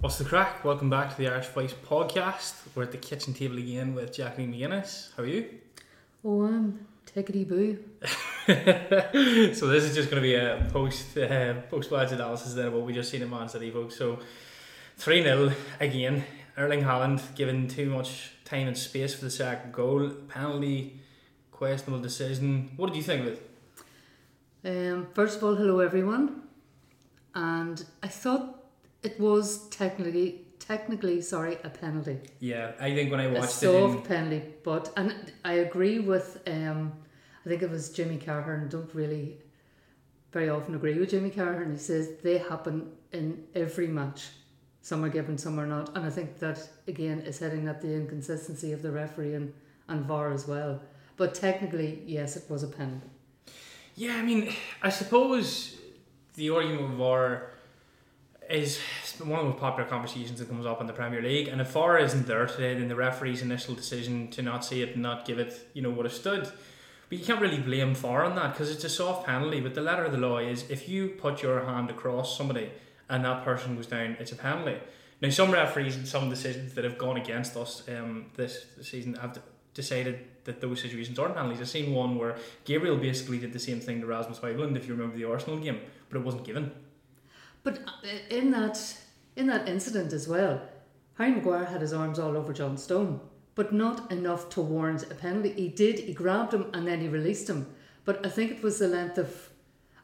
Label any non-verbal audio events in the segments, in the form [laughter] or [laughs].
What's the crack? Welcome back to the Irish Vice podcast. We're at the kitchen table again with Jacqueline McGuinness. How are you? Oh, I'm tickety boo. [laughs] so this is just going to be a post uh, post match analysis then of what we just seen in Man City, folks. So three 0 again. Erling Haaland given too much time and space for the second goal, penalty, questionable decision. What did you think of it? Um, first of all, hello everyone. And I thought it was technically, technically, sorry, a penalty. Yeah, I think when I watched it, a soft in, penalty, but and I agree with. Um, I think it was Jamie Carragher, and don't really very often agree with Jamie Carragher. And he says they happen in every match. Some are given, some are not, and I think that again is hitting at the inconsistency of the referee and, and VAR as well. But technically, yes, it was a penalty. yeah, I mean, I suppose the argument with VAR is one of the most popular conversations that comes up in the Premier League. And if VAR isn't there today, then the referee's initial decision to not see it and not give it, you know, would have stood. But you can't really blame VAR on that because it's a soft penalty. But the letter of the law is if you put your hand across somebody and that person goes down, it's a penalty. Now, some referees and some decisions that have gone against us um, this season have decided that those situations aren't penalties. I've seen one where Gabriel basically did the same thing to Rasmus Højlund, if you remember the Arsenal game, but it wasn't given. But uh, in that in that incident as well, Harry Maguire had his arms all over John Stone, but not enough to warrant a penalty. He did. He grabbed him and then he released him. But I think it was the length of,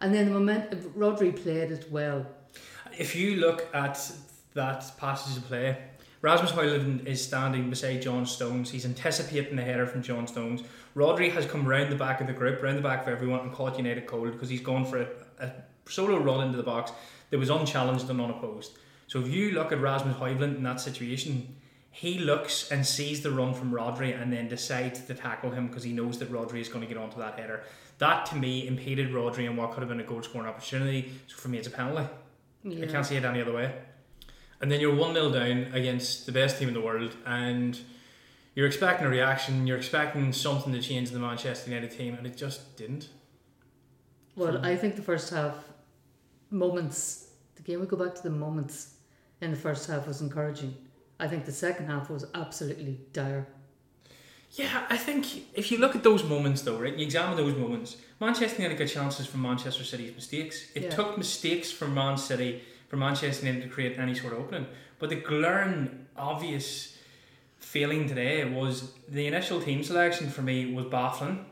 and then the moment Rodri played it well. If you look at that passage of play, Rasmus Højlund is standing beside John Stones. He's anticipating the header from John Stones. Rodri has come round the back of the group, round the back of everyone, and caught United cold because he's gone for a, a solo run into the box that was unchallenged and unopposed. So if you look at Rasmus Højlund in that situation, he looks and sees the run from Rodri and then decides to tackle him because he knows that Rodri is going to get onto that header. That to me impeded Rodri and what could have been a goal scoring opportunity. So for me, it's a penalty. Yeah. I can't see it any other way. And then you're 1 0 down against the best team in the world, and you're expecting a reaction, you're expecting something to change in the Manchester United team, and it just didn't. Well, I think the first half moments. Again, we go back to the moments in the first half was encouraging. I think the second half was absolutely dire. Yeah, I think if you look at those moments, though, right, you examine those moments, Manchester United got chances from Manchester City's mistakes. It Yeah. took mistakes from Man City for Manchester United to create any sort of opening. But the glaring, obvious feeling today was the initial team selection for me was baffling.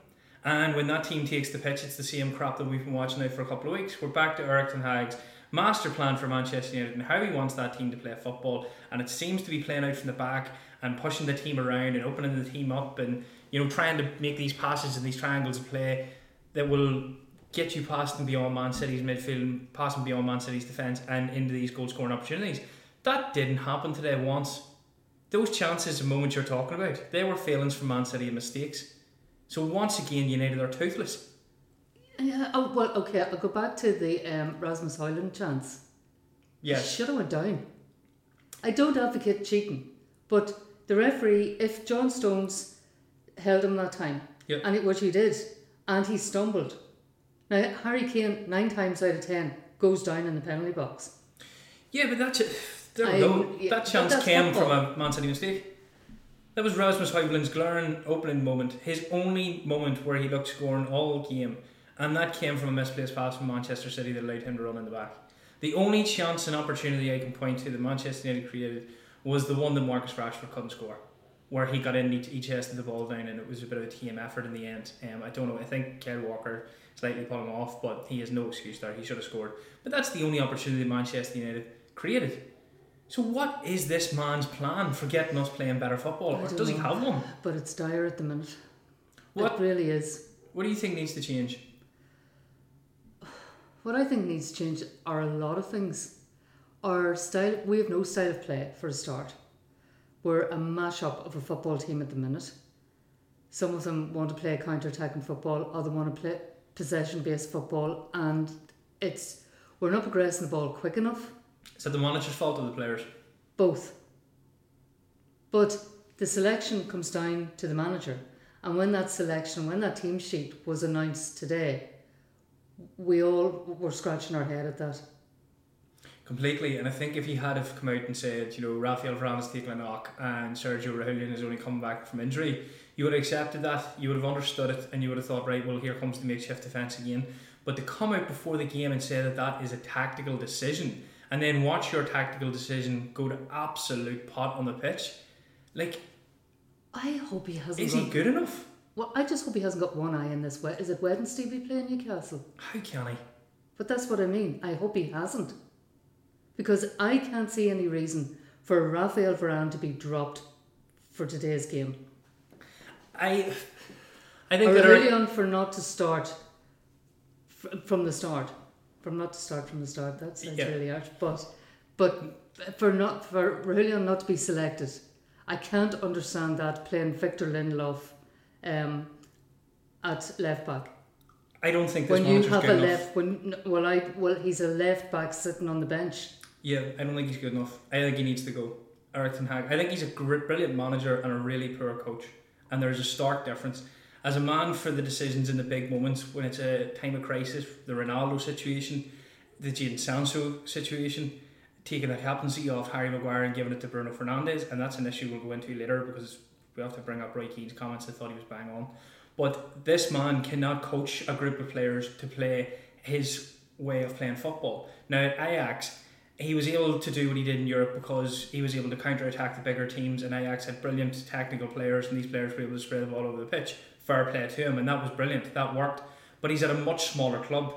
And when that team takes the pitch, it's the same crap that we've been watching now for a couple of weeks. We're back to Eric Ten Hag's master plan for Manchester United and how he wants that team to play football. And it seems to be playing out from the back and pushing the team around and opening the team up and you know trying to make these passes and these triangles of play that will get you past and beyond Man City's midfield, past and beyond Man City's defence and into these goal scoring opportunities. That didn't happen today once. Those chances and moments you're talking about, they were failings from Man City and mistakes. So once again, United are toothless. Yeah. Oh well. Okay. I'll go back to the um, Rasmus Højlund chance. Yes. Should have went down. I don't advocate cheating, but the referee, if John Stones held him that time, Yep. and it which he did, and he stumbled. Now Harry Kane nine times out of ten goes down in the penalty box. Yeah, but that's it. There we go. yeah, that chance came football. from a Man City mistake. That was Rasmus Højlund's glaring opening moment, his only moment where he looked scoring all game, and that came from a misplaced pass from Manchester City that allowed him to run in the back. The only chance and opportunity I can point to that Manchester United created was the one that Marcus Rashford couldn't score, where he got in, he, he chested the ball down, and it was a bit of a team effort in the end. Um, I don't know. I think Kyle Walker slightly put him off, but he has no excuse there. He should have scored. But that's the only opportunity Manchester United created. So what is this man's plan for getting us playing better football? Or does he have one? But it's dire at the minute. What It really is. what do you think needs to change? What I think needs to change are a lot of things. Our style, we have no style of play for a start. We're a mash-up of a football team at the minute. Some of them want to play counter-attacking football, other want to play possession-based football, and it's we're not progressing the ball quick enough. Is that the manager's fault or the players? Both. But the selection comes down to the manager. And when that selection, when that team sheet was announced today, we all were scratching our head at that. Completely, and I think if he had have come out and said, you know, Rafael Varane is taking a knock and Sergio Reguilon is only coming back from injury, you would have accepted that, you would have understood it, and you would have thought, right, well, here comes the makeshift defence again. But to come out before the game and say that that is a tactical decision, and then watch your tactical decision go to absolute pot on the pitch, like, I hope he hasn't. is he good enough? Well, I just hope he hasn't got one eye in this. Is it Wednesday we play Newcastle? How can he? But that's what I mean. I hope he hasn't. Because I can't see any reason for Rafael Varane to be dropped for today's game. I, I think Or that Aurelian for not to start fr- from the start. From not to start from the start. That sounds Yeah. really harsh. But but for not for Aurelian not to be selected. I can't understand that playing Victor Lindelof um, at left back. I don't think When you have a enough. left when well I well he's a left back sitting on the bench. Yeah, I don't think he's good enough. I think he needs to go. Eric Ten Hag. I think he's a gr- brilliant manager and a really poor coach. And there's a stark difference. As a man for the decisions in the big moments, when it's a time of crisis, the Ronaldo situation, the Jadon Sancho situation, taking the captaincy off Harry Maguire and giving it to Bruno Fernandes, and that's an issue we'll go into later because we have to bring up Roy Keane's comments. I thought he was bang on. But this man cannot coach a group of players to play his way of playing football. Now at Ajax, he was able to do what he did in Europe because he was able to counter attack the bigger teams, and Ajax had brilliant technical players, and these players were able to spread the ball over the pitch. Fair play to him, and that was brilliant. That worked. But he's at a much smaller club.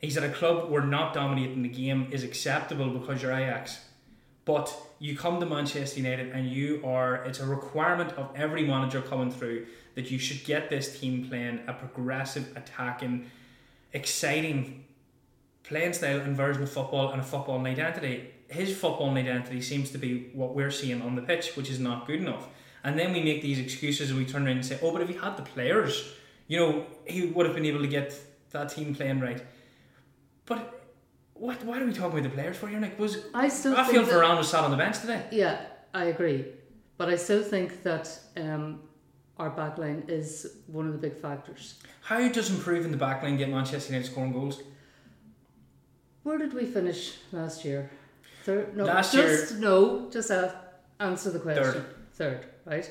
He's at a club where not dominating the game is acceptable because you're Ajax. But you come to Manchester United and you are, it's a requirement of every manager coming through that you should get this team playing a progressive, attacking, exciting playing style and version of football and a football identity. His football identity seems to be what we're seeing on the pitch, which is not good enough. And then we make these excuses and we turn around and say, oh, but if he had the players, you know, he would have been able to get that team playing right. But what? Why are we talking about the players for here, Nick? Was I still Rafael think that- Varane was sat on the bench today? Yeah, I agree. But I still think that um, our backline is one of the big factors. How does improving the backline get Manchester United scoring goals? Where did we finish last year? Third? No, Last just no. Just uh, answer the question. Third, right?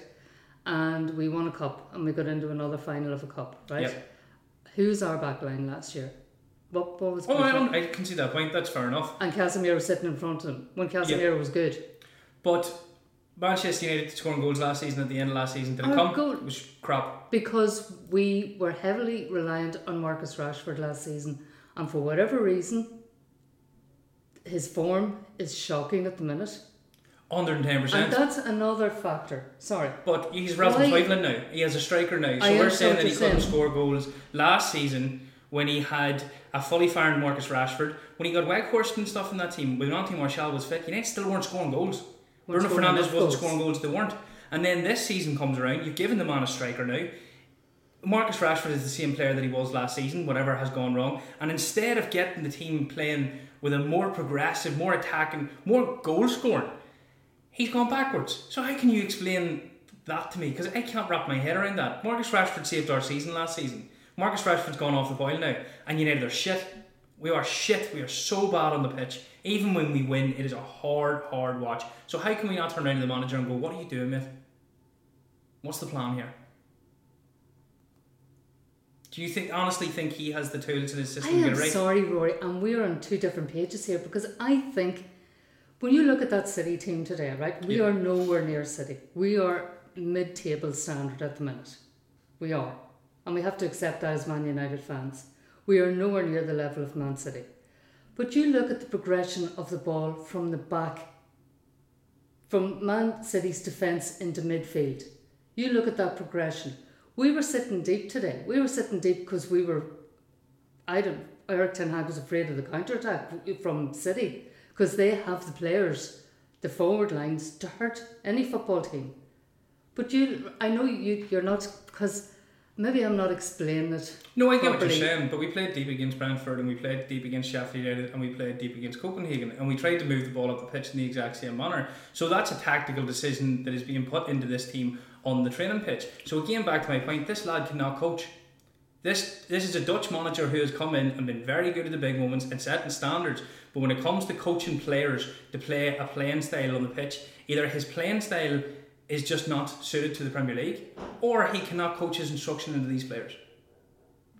And we won a cup, and we got into another final of a cup, right? Yep. Who's our backline last year? What, what was? Oh, I, I can see that point. That's fair enough. And Casemiro was sitting in front of him when Casemiro was good. But Manchester United scoring goals last season at the end of last season did it Our come? was crap. Because we were heavily reliant on Marcus Rashford last season, and for whatever reason, his form is shocking at the minute. 110%. And that's another factor. Sorry. But he's Rasmus Højlund now. He has a striker now. So I we're saying that he couldn't score goals last season when he had a fully firing Marcus Rashford. When he got Weghorst and stuff in that team, when Anthony Martial was fit, United still weren't scoring goals. Weren't Bruno scoring Fernandes wasn't goals. scoring goals, they weren't. And then this season comes around, you've given the man a striker now. Marcus Rashford is the same player that he was last season, whatever has gone wrong. And instead of getting the team playing with a more progressive, more attacking, more goal scoring, he's gone backwards. So how can you explain that to me? Because I can't wrap my head around that. Marcus Rashford saved our season last season. Marcus Rashford's gone off the boil now, and United are shit. We are shit. We are so bad on the pitch. Even when we win, it is a hard, hard watch. So how can we not turn around to the manager and go, "What are you doing, mate? What's the plan here?" Do you think, honestly, think he has the tools in his I system to am right? sorry, Rory, and we're on two different pages here because I think when you look at that City team today, right, we Yeah. are nowhere near City. We are mid table standard at the minute. We are. And we have to accept that as Man United fans. We are nowhere near the level of Man City. But you look at the progression of the ball from the back, from Man City's defence into midfield. You look at that progression. We were sitting deep today. We were sitting deep because we were I don't. Eric Ten Hag was afraid of the counter attack from City because they have the players, the forward lines to hurt any football team. But you, I know you, you're not because maybe I'm not explaining it. No, I get what you're saying, but we played deep against Brentford and we played deep against Sheffield United and we played deep against Copenhagen and we tried to move the ball up the pitch in the exact same manner. So that's a tactical decision that is being put into this team on the training pitch. So again, back to my point, this lad cannot coach. This this is a Dutch manager who has come in and been very good at the big moments and setting standards. But when it comes to coaching players to play a playing style on the pitch, either his playing style is just not suited to the Premier League, or he cannot coach his instruction into these players.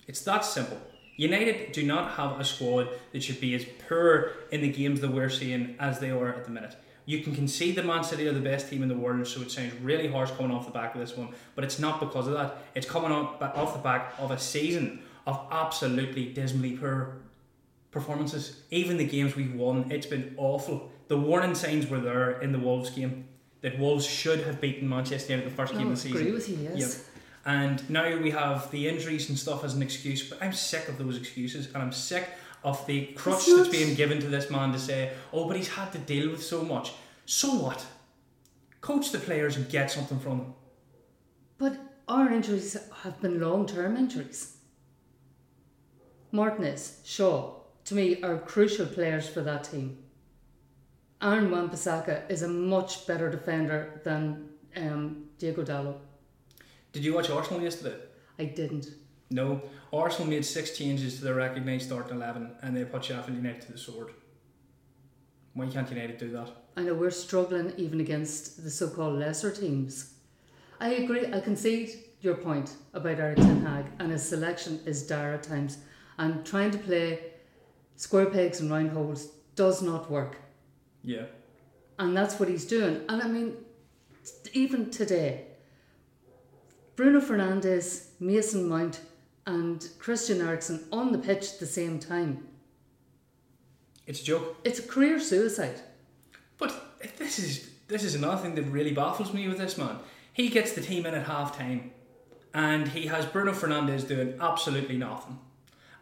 It's that simple. United do not have a squad that should be as poor in the games that we're seeing as they are at the minute. You can concede that Man City are the best team in the world, so it sounds really harsh coming off the back of this one, but it's not because of that. It's coming off the back of a season of absolutely dismally poor performances. Even the games we've won, it's been awful. The warning signs were there in the Wolves game that Wolves should have beaten Manchester United the first game of the season. I agree with you. Yes. Yep. And now we have the injuries and stuff as an excuse, but I'm sick of those excuses and I'm sick of the crutch that's being given to this man to say, oh, but he's had to deal with so much. So what? Coach the players and get something from them. But our injuries have been long term injuries. Martinez, Shaw, to me, are crucial players for that team. Aaron Wan-Bissaka is a much better defender than um, Diogo Dalot. Did you watch Arsenal yesterday? I didn't. No. Arsenal made six changes to their recognised starting 11 and they put Sheffield United to the sword. Why can't United do that? I know we're struggling even against the so-called lesser teams. I agree. I concede your point about Eric Ten Hag and his selection is dire at times. And trying to play square pegs and round holes does not work. Yeah. And that's what he's doing. And I mean, even today, Bruno Fernandes, Mason Mount, and Christian Eriksen on the pitch at the same time. It's a joke. It's a career suicide. But this is this is another thing that really baffles me with this man. He gets the team in at half time and he has Bruno Fernandes doing absolutely nothing.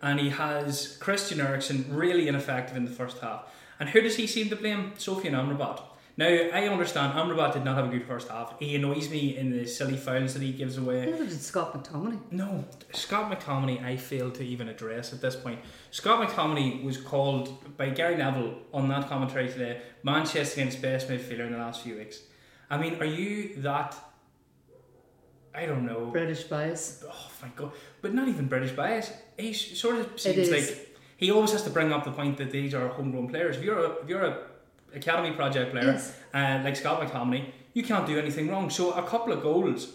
And he has Christian Eriksen really ineffective in the first half. And who does he seem to blame? Sofian Amrabat. Now I understand Amrabat did not have a good first half. He annoys me in the silly fouls that he gives away. Neither did Scott McTominay. No, Scott McTominay, I fail to even address at this point. Scott McTominay was called by Gary Neville on that commentary today Manchester United's best midfielder in the last few weeks. I mean, are you that? I don't know. British bias. Oh my god! But not even British bias. He sort of seems like he always has to bring up the point that these are homegrown players. If you're a if you're a academy project player, Yes. uh, like Scott McTominay, you can't do anything wrong. So a couple of goals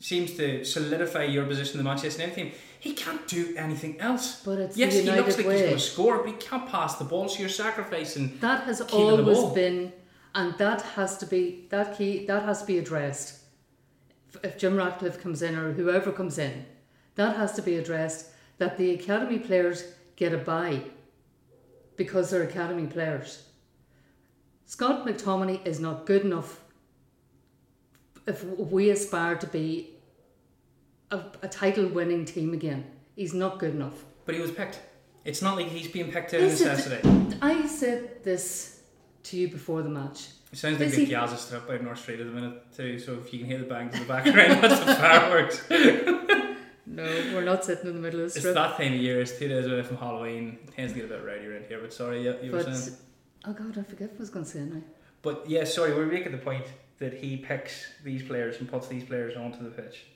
seems to solidify your position in the Manchester United team. He can't do anything else. But it's yes, the he looks like way. he's going to score, but he can't pass the ball. So you're sacrificing. That has always been, and that has to be that key. That has to be addressed. If- Jim Ratcliffe comes in or whoever comes in, that has to be addressed. That the academy players get a buy because they're academy players. Scott McTominay is not good enough. If we aspire to be a, a title-winning team again, he's not good enough. But he was picked. It's not like he's being picked out of it- necessity. I said this to you before the match. It sounds like Is the he- Gaza Strip out in North Street at the minute too. So if you can hear the bangs in the background, [laughs] that's the fireworks. No, we're not sitting in the middle of the It's strip. that time of year. It's two days away from Halloween. It tends to get a bit rowdy around here. But sorry, yeah, you were saying. Oh god, I forget what I was going to say now. But yeah, sorry, we're making the point that he picks these players and puts these players onto the pitch.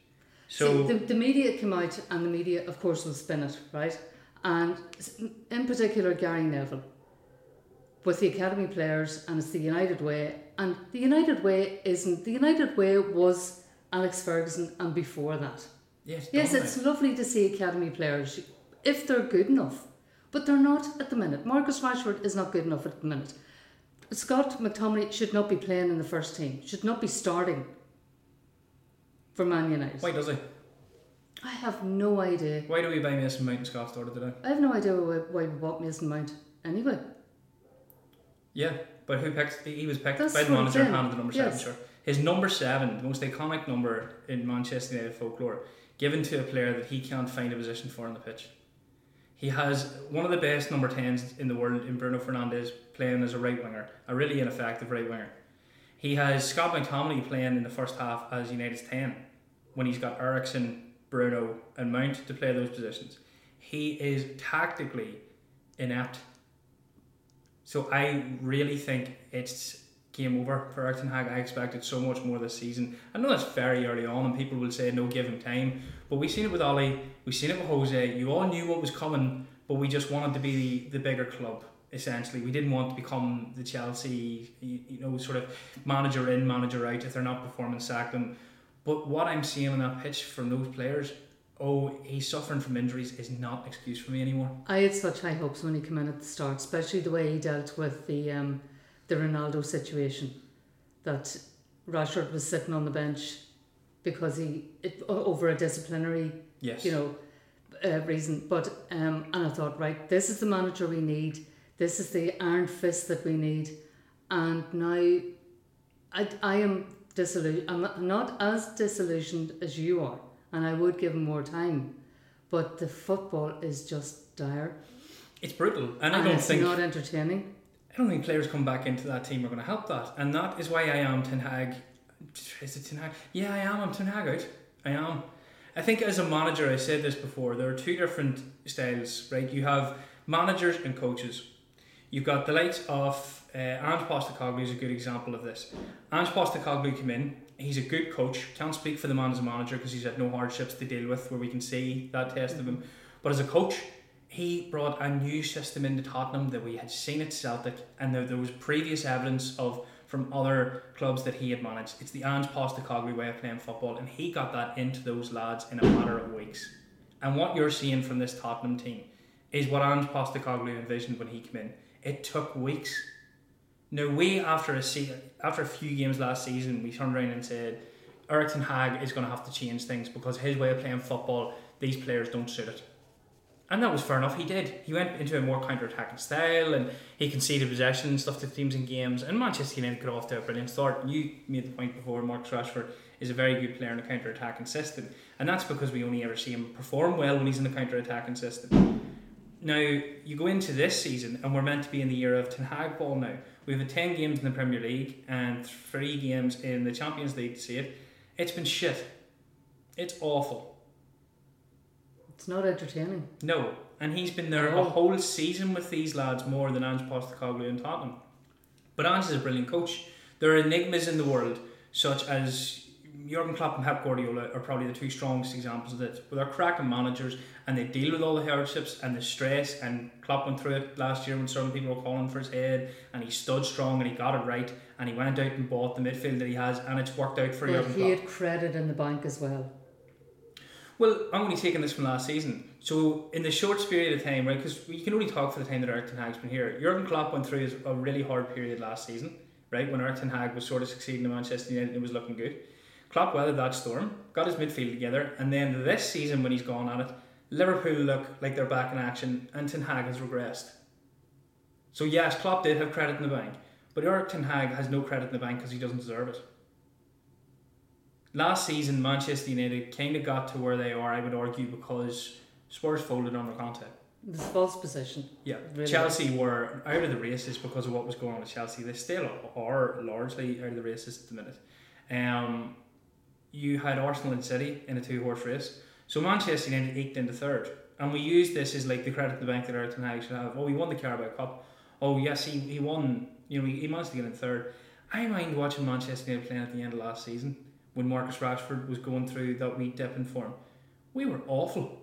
So See, the, the media came out, and the media, of course, will spin it, right? And in particular, Gary Neville, with the academy players, and it's the United way. And the United way isn't. The United way was Alex Ferguson, and before that. yes, Yes, it's lovely to see academy players if they're good enough, but they're not at the minute. Marcus Rashford is not good enough at the minute. Scott McTominay should not be playing in the first team. Should not be starting for Man United. Why does he? I have no idea. Why do we buy Mason Mount and Scott started today? I have no idea why, why we bought Mason Mount. Anyway, Yeah, but who picked? He was picked That's by the manager and handed the number Yes. seven shirt. His number seven, the most iconic number in Manchester United folklore, given to a player that he can't find a position for on the pitch. He has one of the best number tens in the world in Bruno Fernandes playing as a right winger, a really ineffective right winger. He has Scott McTominay playing in the first half as United's ten, when he's got Eriksen, Bruno, and Mount to play those positions. He is tactically inept. So I really think it's game over for Eric Hag. I expected so much more this season. I know that's very early on, and people will say no, give him time. But we've seen it with Ollie, we've seen it with Jose. You all knew what was coming, but we just wanted to be the, the bigger club. Essentially, we didn't want to become the Chelsea, you, you know, sort of manager in, manager out. If they're not performing, sack them. But what I'm seeing on that pitch from those players, oh, he's suffering from injuries, is not an excuse for me anymore. I had such high hopes when he came in at the start, especially the way he dealt with the um, the Ronaldo situation. That Rashford was sitting on the bench because he it, over a disciplinary, Yes. you know, uh, reason. But um, and I thought, right, this is the manager we need. This is the iron fist that we need. And now, I I am disillusioned. I'm not as disillusioned as you are, and I would give him more time. But the football is just dire, It's brutal, and I don't think it's think not entertaining. I don't think players come back into that team are going to help that, and that is why I am Ten Hag. Is it Ten Hag? Yeah, I am. I'm Ten Hag out. I am. I think as a manager, I said this before. There are two different styles, right? You have managers and coaches. You've got the likes of uh, Ange Postecoglou is a good example of this. Ange Postecoglou came in. He's a good coach. Can't speak for the man as a manager because he's had no hardships to deal with where we can see that test of him. But as a coach, he brought a new system into Tottenham that we had seen at Celtic, and there, there was previous evidence of from other clubs that he had managed. It's the Ange Postecoglou way of playing football, and he got that into those lads in a matter of weeks. And what you're seeing from this Tottenham team is what Ange Postecoglou envisioned when he came in. It took weeks. Now we after a se- after a few games last season, we turned around and said, Eric Hag is going to have to change things because his way of playing football, these players don't suit it. And that was fair enough. He did. He went into a more counter-attacking style, and he conceded possession and stuff to teams in games. And Manchester United got off to a brilliant start. You made the point before. Marcus Rashford is a very good player in a counter-attacking system, and that's because we only ever see him perform well when he's in the counter-attacking system. Now you go into this season, and we're meant to be in the year of Ten Hag ball. Now we've ten games in the Premier League and three games in the Champions League. To see it, it's been shit. It's awful. It's not entertaining. No, and he's been there a whole season with these lads more than Ange Postecoglou in Tottenham. But Ange is a brilliant coach. There are enigmas in the world, such as Jurgen Klopp and Pep Guardiola are probably the two strongest examples of it. But they're cracking managers, and they deal with all the hardships and the stress. And Klopp went through it last year when certain people were calling for his head, and he stood strong and he got it right, and he went out and bought the midfield that he has, and it's worked out for But Jurgen he Klopp. had credit in the bank as well. Well, I'm only taking this from last season. So, in the short period of time, right, because you can only talk for the time that Eric Ten Hag's been here. Jurgen Klopp went through a really hard period last season, right, when Eric Ten Hag was sort of succeeding in Manchester United and it was looking good. Klopp weathered that storm, got his midfield together, and then this season when he's gone at it, Liverpool look like they're back in action, and Ten Hag has regressed. So yes, Klopp did have credit in the bank, but Eric Ten Hag has no credit in the bank because he doesn't deserve it. Last season, Manchester United kind of got to where they are, I would argue, because Spurs folded under Conte. Was false position. Yeah, Really? Chelsea were out of the races because of what was going on at Chelsea. They still are largely out of the races at the minute. Um, you had Arsenal and City in a two horse race. So Manchester United eked into third. And we used this as like the credit to the bank that Ten Hag should have. Oh, he won the Carabao Cup. Oh, yes, he, he won. You know, he, he managed to get in third. I mind watching Manchester United playing at the end of last season when Marcus Rashford was going through that wee dip in form. We were awful.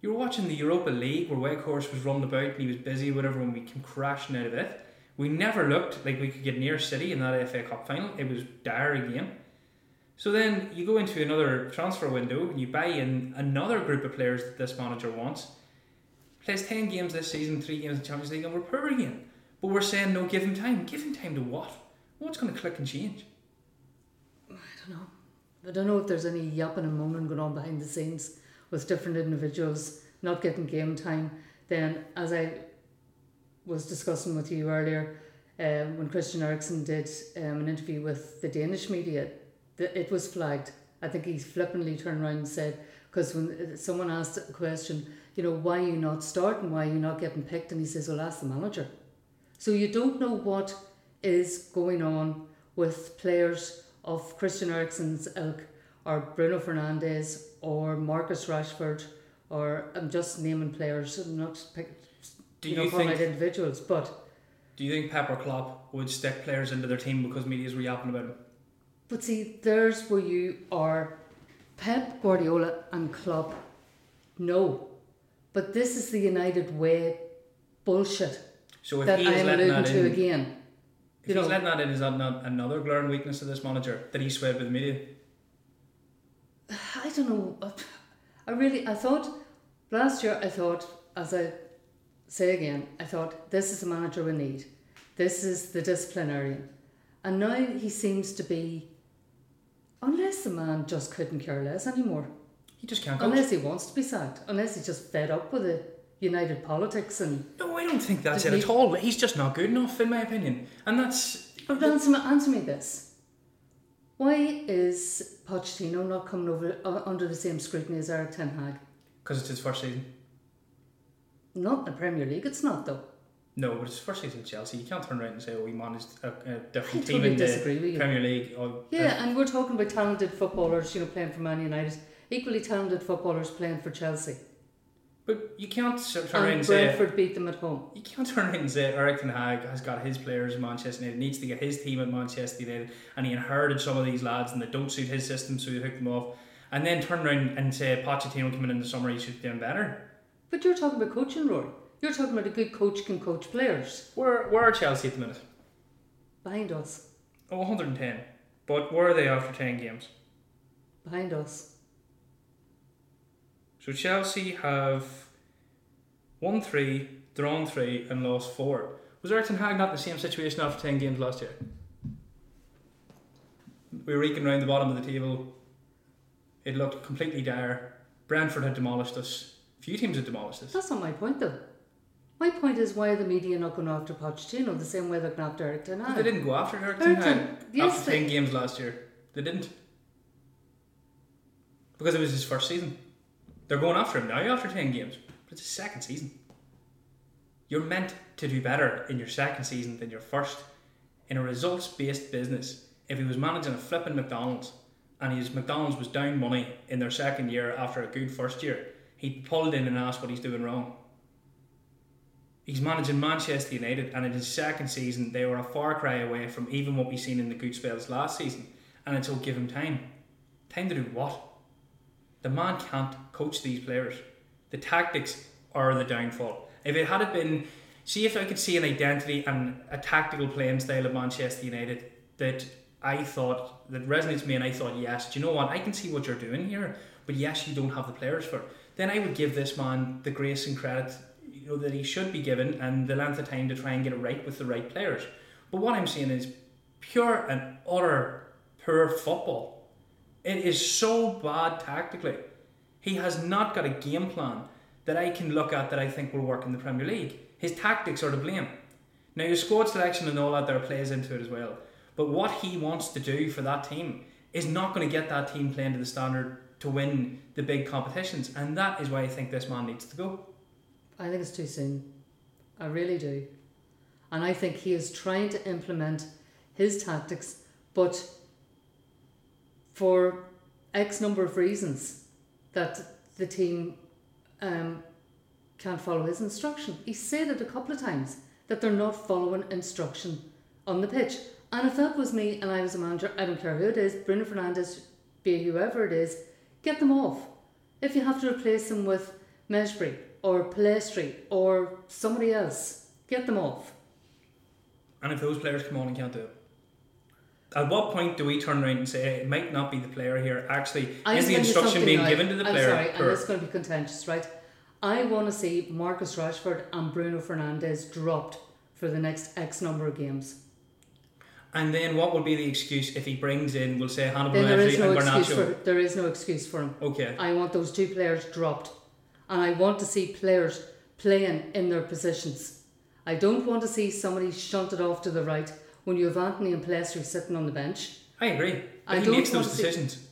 You were watching the Europa League where Weghorst was running about and he was busy, whatever, when we came crashing out of it. We never looked like we could get near City in that FA Cup final. It was dire again. So then you go into another transfer window and you buy in another group of players that this manager wants. Plays 10 games this season, 3 games in the Champions League, and we're poor again. But we're saying, no, give him time. Give him time to what? What's going to click and change? Don't know. I don't know if there's any yapping and moaning going on behind the scenes with different individuals not getting game time. Then, as I was discussing with you earlier, um, when Christian Eriksen did um, an interview with the Danish media, it was flagged. I think he flippantly turned around and said, because when someone asked a question, you know, why are you not starting? Why are you not getting picked? And he says, well, ask the manager. So you don't know what is going on with players of Christian Eriksen's ilk or Bruno Fernandes or Marcus Rashford or I'm just naming players, I'm not picking Do you you, know, think individuals, but Do you think Pep or Klopp would stick players into their team because media's were yapping about them? But see, there's where you are Pep, Guardiola, and Klopp. No. But this is the United way bullshit So if that he I'm letting alluding to in, again. If you he's know- letting that in, is that not another glaring weakness of this manager that he's swayed by the media? [sighs] I don't know. I really, I thought last year. I thought, as I say again, I thought this is the manager we need. This is the disciplinarian, and now he seems to be. Unless the man just couldn't care less anymore. He just can't coach. Unless he wants to be sacked. Unless he's just fed up with the United politics and. No, I don't think that's it he- at all. He's just not good enough, in my opinion. And that's But answer me, answer me this. Why is Pochettino not coming over uh, under the same scrutiny as Eric Ten Hag? because it's his first season. Not the Premier League, it's not though. No, but it's his first season at Chelsea. You can't turn around and say, "Oh, we managed a different team totally in the disagree with you. Premier League." Oh, Yeah, and we're talking about talented footballers, you know, playing for Man United. Equally talented footballers playing for Chelsea. But you can't turn around And and say Brentford beat them at home. you can't turn around and say Eric Ten Hag has got his players in Manchester United, needs to get his team at Manchester United, and he inherited some of these lads and they don't suit his system, so he hooked them off. And then turn around and say Pochettino coming in the summer, he should be doing better. But you're talking about coaching, Rory. You're talking about a good coach can coach players. Where where are Chelsea at the minute? Behind us. Oh, 110. But where are they after 10 games? Behind us. So Chelsea have won three, drawn three, and lost four. Was Ten Hag not in the same situation after 10 games last year? We were reeking around the bottom of the table. It looked completely dire. Brentford had demolished us. Few teams had demolished us. That's not my point though. My point is why are the media not going after Pochettino the same way they're going after Eric Ten They didn't go after Eric Ten Hag Ten- yes, after they- 10 games last year. They didn't. Because it was his first season. They're going after him now after 10 games. But it's his second season. You're meant to do better in your second season than your first. In a results based business, if he was managing a flipping McDonald's and his McDonald's was down money in their second year after a good first year, he'd pulled in and asked what he's doing wrong. He's managing Manchester United, and in his second season, they were a far cry away from even what we've seen in the good spells last season. And it's all give him time. Time to do what? The man can't coach these players. The tactics are the downfall. If it had been, see if I could see an identity and a tactical playing style of Manchester United that I thought that resonates with me, and I thought, yes, do you know what? I can see what you're doing here, but yes, you don't have the players for it. Then I would give this man the grace and credit you know that he should be given, and the length of time to try and get it right with the right players. But what I'm seeing is pure and utter poor football. It is so bad tactically. He has not got a game plan that I can look at that I think will work in the Premier League. His tactics are to blame. Now, your squad selection and all that there plays into it as well. But what he wants to do for that team is not going to get that team playing to the standard to win the big competitions. And that is why I think this man needs to go. I think it's too soon. I really do. And I think he is trying to implement his tactics, but for X number of reasons that the team um, can't follow his instruction. He said it a couple of times that they're not following instruction on the pitch. And if that was me and I was a manager, I don't care who it is, Bruno Fernandes, be whoever it is, get them off. If you have to replace them with Mejbri or Pellistri or somebody else, get them off. And if those players come on and can't do it, at what point do we turn around and say it might not be the player here? Actually, I'm is the instruction being now. given to the I'm player? sorry, and this is going to be contentious, right? I want to see Marcus Rashford and Bruno Fernandes dropped for the next X number of games. And then what will be the excuse if he brings in, we'll say Hannibal Then there is no and Garnacho? for there is no excuse for him. Okay. I want those two players dropped, and I want to see players playing in their positions. I don't want to see somebody shunted off to the right when you have Antony and Pellistri sitting on the bench. I agree. But I he don't makes those see- decisions.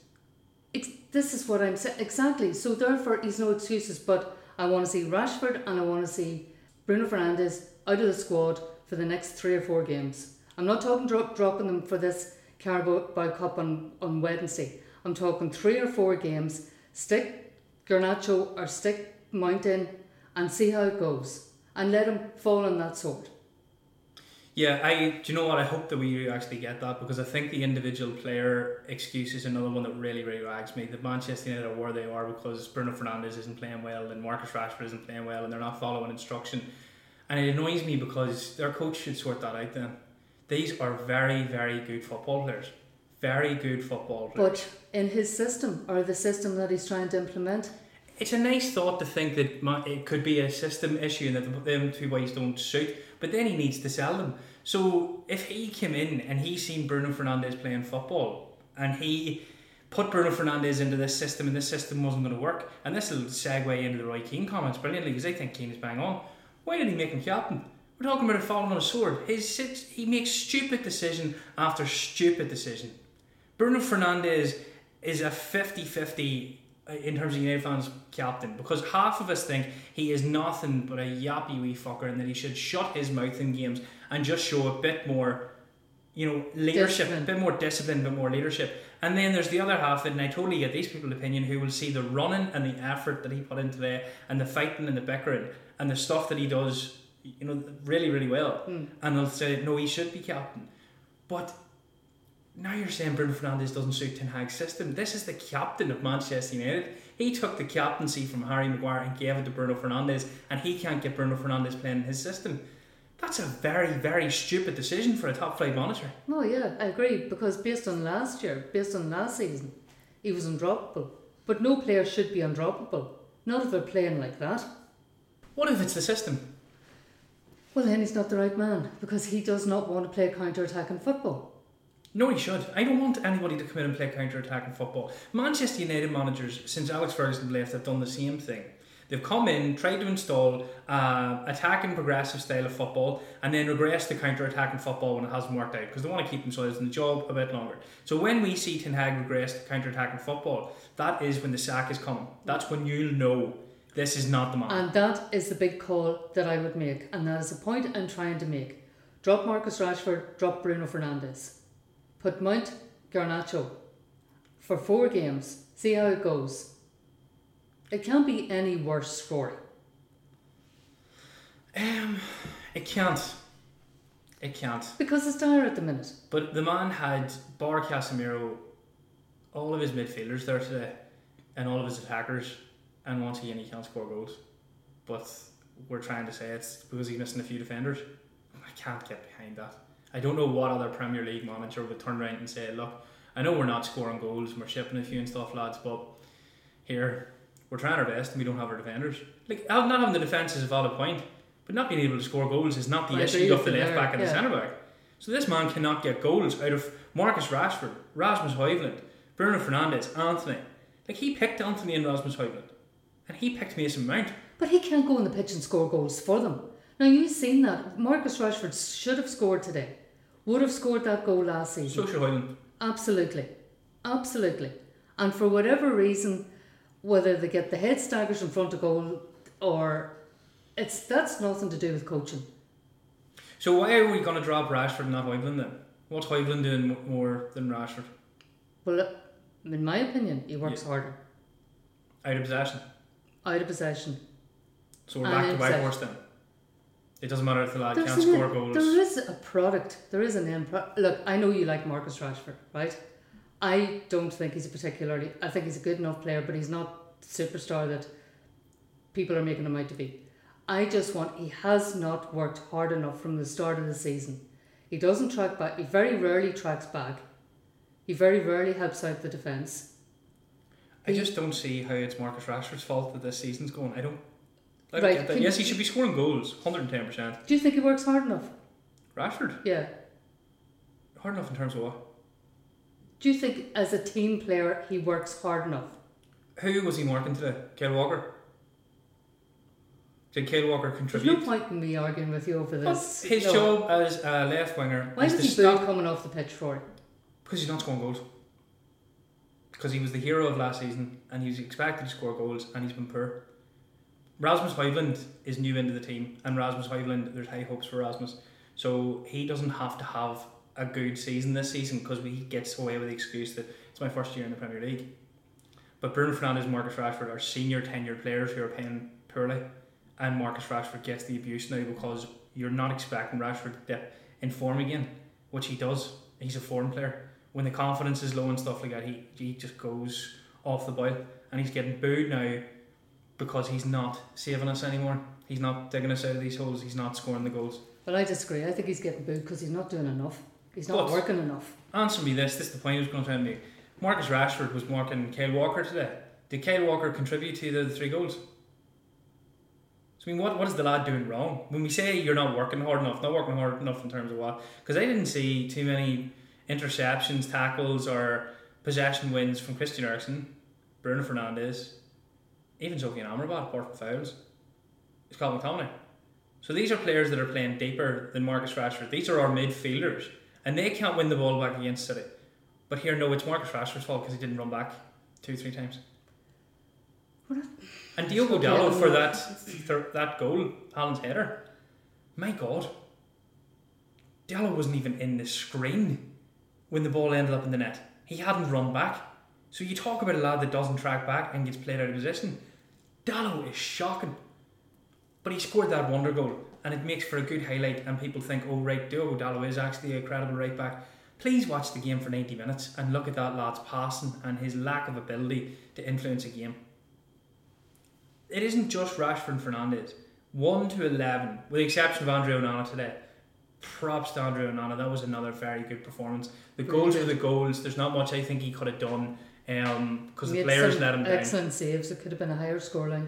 Ex- this is what I'm saying exactly. So therefore, he's no excuses. But I want to see Rashford and I want to see Bruno Fernandes out of the squad for the next three or four games. I'm not talking dro- dropping them for this Carabao Cup on, on Wednesday. I'm talking three or four games. Stick Garnacho or stick Mount in and see how it goes, and let him fall on that sword. Yeah, I. Do you know what? I hope that we actually get that because I think the individual player excuse is another one that really, really rags me. The Manchester United are where they are because Bruno Fernandes isn't playing well and Marcus Rashford isn't playing well and they're not following instruction, and it annoys me because their coach should sort that out. Then these are very, very good football players, very good football players. But in his system or the system that he's trying to implement, it's a nice thought to think that it could be a system issue and that the- them two boys don't suit, but then he needs to sell them. So if he came in and he seen Bruno Fernandes playing football and he put Bruno Fernandes into this system and this system wasn't going to work, and this will segue into the Roy Keane comments brilliantly because I think Keane is bang on. Why did he make him captain? We're talking about a falling on a sword. His he makes stupid decision after stupid decision. Bruno Fernandes is a 50-50 in terms of United fans captain because half of us think he is nothing but a yappy wee fucker and that he should shut his mouth in games and just show a bit more you know leadership Discipline. a bit more discipline a bit more leadership and then there's the other half and I totally get these people's opinion who will see the running and the effort that he put into there and the fighting and the bickering and the stuff that he does you know really really well Hmm. and they'll say no he should be captain but now you're saying Bruno Fernandes doesn't suit Ten Hag's system. This is the captain of Manchester United. He took the captaincy from Harry Maguire and gave it to Bruno Fernandes, and he can't get Bruno Fernandes playing in his system. That's a very, very stupid decision for a top flight manager. no, yeah, I agree because based on last year, based on last season, he was undroppable. But no player should be undroppable. Not if they're playing like that. What if it's the system? Well, then he's not the right man because he does not want to play counter-attacking football. No, he should. I don't want anybody to come in and play counter attacking football. Manchester United managers, since Alex Ferguson left, have done the same thing. They've come in, tried to install uh, attacking progressive style of football, and then regress to counter attacking football when it hasn't worked out because they want to keep themselves in the job a bit longer. So when we see Ten Hag regress to counter attacking football, that is when the sack is coming. That's when you'll know this is not the man. And that is the big call that I would make, and that is the point I'm trying to make. Drop Marcus Rashford, drop Bruno Fernandes. Put Mount Garnacho for four games, see how it goes. It can't be any worse story. um, it can't. It can't. Because it's dire at the minute. But the man had Bar Casemiro, all of his midfielders there today, and all of his attackers, and once again he can't score goals. But we're trying to say it's because he's missing a few defenders. I can't get behind that. I don't know what other Premier League manager would turn around and say, "Look, I know we're not scoring goals, and we're shipping a few and stuff, lads, but here we're trying our best, and we don't have our defenders. Like not having the defence is a valid point, but not being able to score goals is not the I issue of the left there, back and the centre back. So this man cannot get goals out of Marcus Rashford, Rasmus Højlund, Bruno Fernandes, Antony. Like he picked Antony and Rasmus Højlund, and he picked Mason Mount. But he can't go on the pitch and score goals for them. Now you've seen that. Marcus Rashford should have scored today. Would have scored that goal last season. So should Højlund. Absolutely. Absolutely. And for whatever reason, whether they get the head staggers in front of goal or it's that's nothing to do with coaching. So why are we going to drop Rashford and not Højlund then? What's Højlund doing more than Rashford? Well, in my opinion, he works Yeah. harder. Out of possession. Out of possession. So we're And back to in White. Horse then. It doesn't matter if the lad There's can't an score goals. There is a product. There is an end pro- Look, I know you like Marcus Rashford, right? I don't think he's a particularly. I think he's a good enough player, but he's not the superstar that people are making him out to be. I just want. He has not worked hard enough from the start of the season. He doesn't track back. He very rarely tracks back. He very rarely helps out the defence. I just don't see how it's Marcus Rashford's fault that this season's going. I don't. I Right, get that. can- Yes, he should be scoring goals, hundred and ten percent. Do you think he works hard enough? Rashford, Yeah. hard enough in terms of what? Do you think as a team player he works hard enough? Who was he marking today? Kyle Walker. Did Kyle Walker There's contribute? no point in me arguing with you over But this. his No. job as a left winger Why is to he stop coming off the pitch for? It? Because he's not scoring goals. Because he was the hero of last season and he was expected to score goals and he's been poor. Rasmus Højlund is new into the team and Rasmus Højlund, there's high hopes for Rasmus. So he doesn't have to have a good season this season because he gets away with the excuse that it's my first year in the Premier League. But Bruno Fernandes and Marcus Rashford are senior tenured players who are playing poorly and Marcus Rashford gets the abuse now because you're not expecting Rashford to in form again, which he does. He's a form player. When the confidence is low and stuff like that, he he just goes off the boil, and he's getting booed now because he's not saving us anymore. He's not digging us out of these holes. He's not scoring the goals. Well, I disagree. I think he's getting booed because he's not doing enough. He's not But- working enough. Answer me this. This is the point I was going to try and make. Marcus Rashford was marking Kyle Walker today. Did Kyle Walker contribute to the three goals? So, I mean, what, what is the lad doing wrong? When we say you're not working hard enough, not working hard enough in terms of what? Because I didn't see too many interceptions, tackles, or possession wins from Christian Eriksen, Bruno Fernandes, even Sofian Amrabat, apart from fouls. It's Colin McTominay. So these are players that are playing deeper than Marcus Rashford. These are our midfielders, and they can't win the ball back against City. But here, no, it's Marcus Rashford's fault because he didn't run back two, three times. What And Diogo Dalot for that thir- that goal, Haaland's header. My God, Dalot wasn't even in the screen when the ball ended up in the net. He hadn't run back. So you talk about a lad that doesn't track back and gets played out of position. Dalot is shocking. But he scored that wonder goal, and it makes for a good highlight. And people think, oh, right, Diogo Dalot is actually a credible right back. Please watch the game for 90 minutes and look at that lad's passing and his lack of ability to influence a game. It isn't just Rashford and Fernandes. 1 to 11, with the exception of Andre Onana today. Props to Andre Onana. That was another very good performance. The goals were the goals. There's not much I think he could have done Um, because the players let him down. Excellent saves. It could have been a higher scoreline.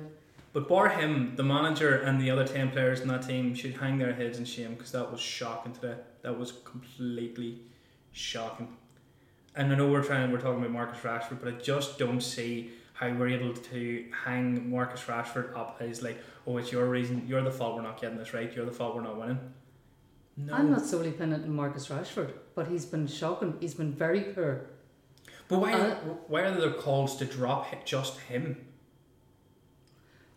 But bar him, the manager and the other 10 players in that team should hang their heads in shame because that was shocking today. That was completely shocking. And I know we're trying, we're talking about Marcus Rashford, but I just don't see how we're able to hang Marcus Rashford up as like, oh, it's your reason, you're the fault we're not getting this right, you're the fault we're not winning. No. I'm not solely pinning it on Marcus Rashford, but he's been shocking. He's been very poor. But why, Uh, why are there calls to drop just him?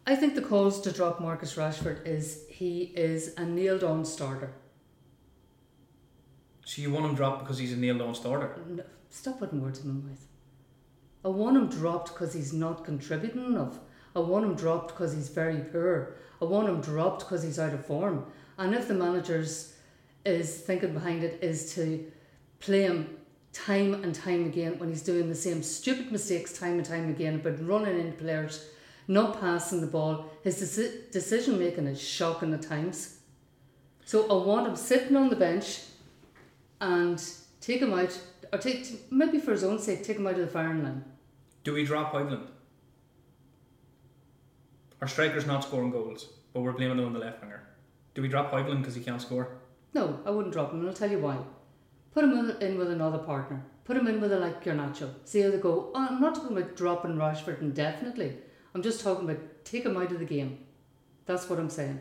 I think the calls to drop Marcus Rashford is he is a nailed on starter. So you want him dropped because he's a nailed on starter? No, stop putting words in my mouth. I want him dropped because he's not contributing enough. I want him dropped because he's very poor. I want him dropped because he's out of form. And if the manager's is thinking behind it is to play him time and time again when he's doing the same stupid mistakes time and time again about running into players, not passing the ball, his deci- decision making is shocking at times. So I want him sitting on the bench and take him out, or take maybe for his own sake, take him out of the firing line. Do we drop Højlund? Our striker's not scoring goals, but we're blaming him on the left winger. Do we drop Højlund because he can't score? No, I wouldn't drop him, and I'll tell you why. Put him in, with another partner. Put him in with a like Garnacho. See how they go. I'm not talking about dropping Rashford indefinitely. I'm just talking about take him out of the game. That's what I'm saying.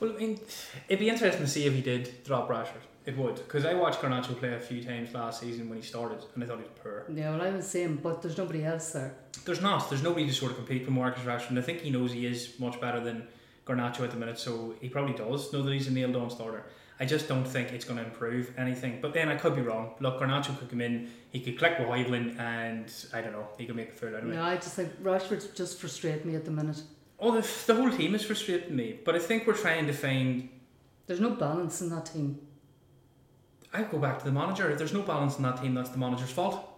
Well, I mean, it'd be interesting to see if he did drop Rashford. It would, because I watched Garnacho play a few times last season when he started, and I thought he was poor. Yeah, well, I was saying, but there's nobody else there. There's not. There's nobody to sort of compete with Marcus Rashford. And I think he knows he is much better than Garnacho at the minute, so he probably does know that he's a nailed on starter. I just don't think it's going to improve anything. But then I could be wrong. Look, Garnacho could come in, he could click with Højlund, and I don't know, he could make a fool out of me. No, I just think Rashford's just frustrating me at the minute. Oh, the, the whole team is frustrating me, but I think we're trying to find. There's no balance in that team. I go back to the manager. If there's no balance in that team, that's the manager's fault.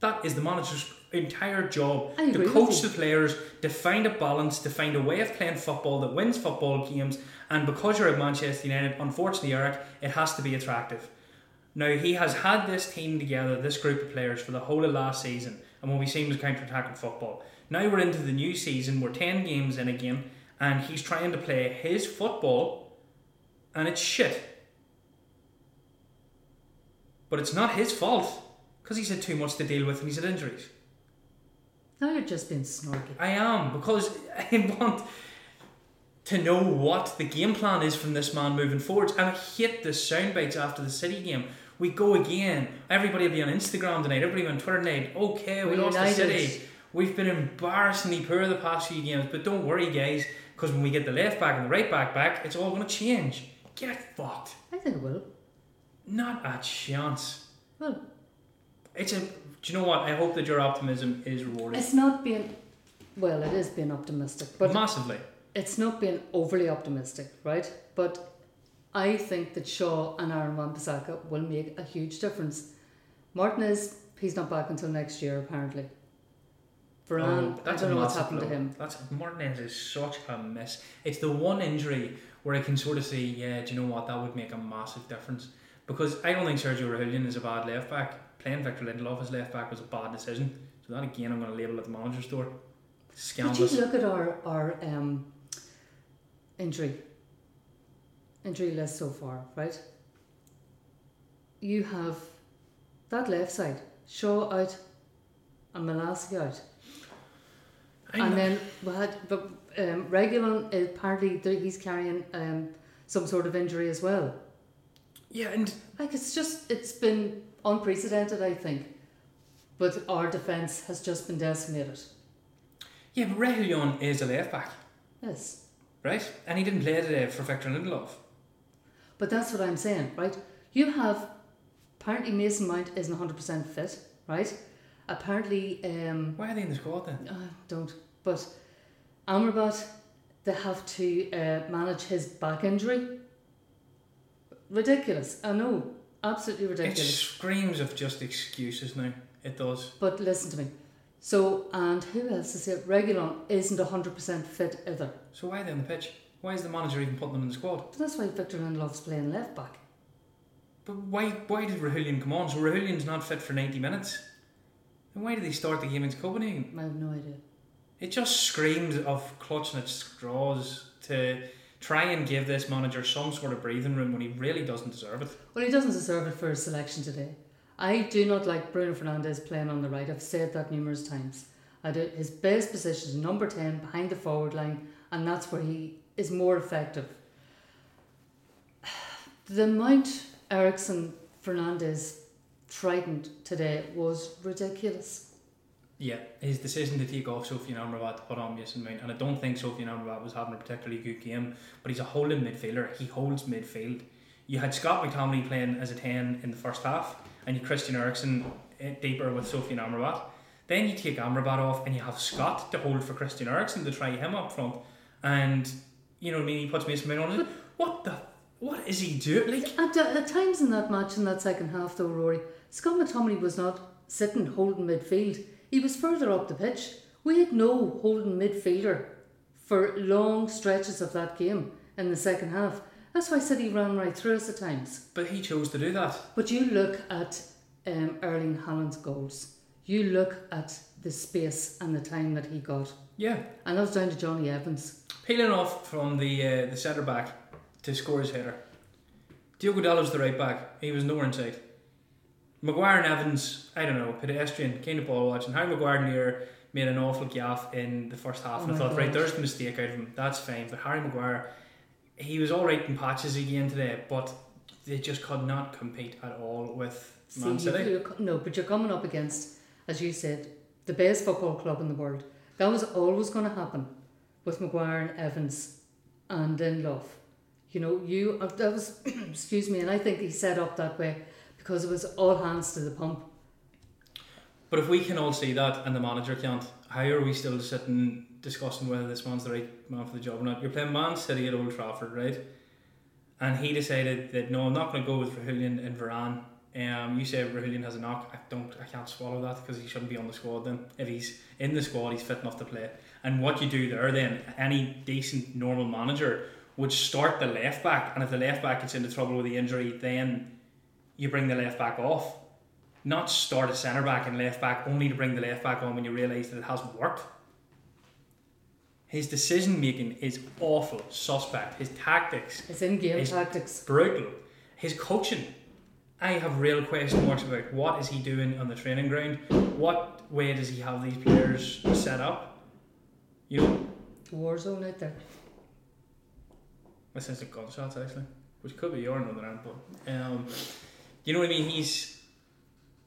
That is the manager's entire job to coach the players, to find a balance, to find a way of playing football that wins football games. And because you're at Manchester United, unfortunately, Erik, it has to be attractive. Now he has had this team together, this group of players, for the whole of last season, and what we've seen was counter-attacking football. Now we're into the new season. We're ten games in again, and he's trying to play his football, and it's shit. But it's not his fault because he's had too much to deal with and he's had injuries. Now you're just being snarky. I am because [laughs] I want to know what the game plan is from this man moving forwards. And I hate the sound bites after the City game. We go again. Everybody will be on Instagram tonight. Everybody on Twitter tonight. Okay, we We're lost united. the City. We've been embarrassingly poor the past few games, but don't worry, guys, because when we get the left back and the right back back, it's all going to change. Get fucked. I think it will. Not a chance. Well, It's a. Do you know what? I hope that your optimism is rewarded it's not being. Well, it is being optimistic, but massively. it's not being overly optimistic, right? But I think that Shaw and Aaron Wan-Bissaka will make a huge difference. Martinez, he's not back until next year apparently. Varane, Oh, I don't know what's happened to him. That's Martinez is such a mess. It's the one injury where I can sort of say, yeah, do you know what? That would make a massive difference because I don't think Sergio Reguilón is a bad left back. Playing Victor Lindelof as left back was a bad decision. So that again, I'm going to label at the manager's door. Did you look at our our um, injury injury list so far, right? You have that left side, Shaw out and Malacia out. I'm and then we had but um, Reguilón apparently he's carrying um, some sort of injury as well. yeah, and Like it's just it's been unprecedented, I think. But our defence has just been decimated. yeah, but Reguilón is a left back, Yes. right? And he didn't play today for Victor Lindelof. But that's what I'm saying, right? You have apparently Mason Mount isn't hundred percent fit, right? Apparently, um, Why are they in the squad then? I don't. But Amrabat, they have to uh, manage his back injury. Ridiculous. I know, absolutely ridiculous. It screams of just excuses now. It does. But listen to me. So, and who else is here? Reguilón isn't hundred percent fit either. So why are they on the pitch? Why is the manager even putting them in the squad? But that's why Victor Lindelof's playing left back. But why why did Reguilón come on? So Reguilón's not fit for 90 minutes. Then why did they start the game against Copenhagen? I have no idea. It just screams of clutching at straws to try and give this manager some sort of breathing room when he really doesn't deserve it. Well, he doesn't deserve it for his selection today. I do not like Bruno Fernandes playing on the right. I've said that numerous times. I do, his best position is number 10 behind the forward line, and that's where he is more effective. [sighs] The Mount Eriksen Fernandes trident today was ridiculous. Yeah, his decision to take off Sofian Amrabat to put on Mason Mount, and I don't think Sofian Amrabat was having a particularly good game, but he's a holding midfielder. He holds midfield. You had Scott McTominay playing as a 10 in the first half, and you Christian Eriksen eh, deeper with Sofian Amrabat. Then you take Amrabat off, and you have Scott to hold for Christian Eriksen to try him up front, and you know what I mean. He puts Mason Mount on it. What the? What is he doing? Like At, at times in that match, in that second half, though, Rory, Scott McTominay was not sitting holding midfield. He was further up the pitch. We had no holding midfielder for long stretches of that game in the second half. That's why I said he ran right through us at times. But he chose to do that. But you look at um, Erling Haaland's goals. You look at the space and the time that he got. Yeah, And that was down to Jonny Evans. peeling off from the uh, the centre back to score his header. Diogo Dalot's the right back. He was nowhere in sight. Maguire and Evans, I don't know, pedestrian, kind of ball watching. Harry Maguire near made an awful gaff in the first half, Oh and I my thought, right, there's the mistake out of him. That's fine. But Harry Maguire, he was all right in patches again today, but they just could not compete at all with Man See, you- City. you're no, but you're coming up against, as you said, the best football club in the world. That was always going to happen with Maguire and Evans and Lindelof. You know, you uh, that was [coughs] excuse me, and I think he set up that way because it was all hands to the pump. But if we can all see that and the manager can't, how are we still sitting discussing whether this man's the right man for the job or not? You're playing Man City at Old Trafford, right? And he decided that no, I'm not going to go with Reguilón and Varane. Um, you say Reguilón has a knock. I don't. I can't swallow that because he shouldn't be on the squad. Then if he's in the squad, he's fit enough to play. And what you do there, then any decent normal manager would start the left back, and if the left back gets into trouble with the injury, then you bring the left back off not start a centre back and left back only to bring the left back on when you realise that it hasn't worked. His decision making is awful, suspect. His tactics, It's in game tactics. brutal. His coaching, I have real question marks about what is he doing on the training ground. What way does he have these players set up? You know, War zone out there. this is the gunshots actually, which could be your another end, but um, you know what I mean. He's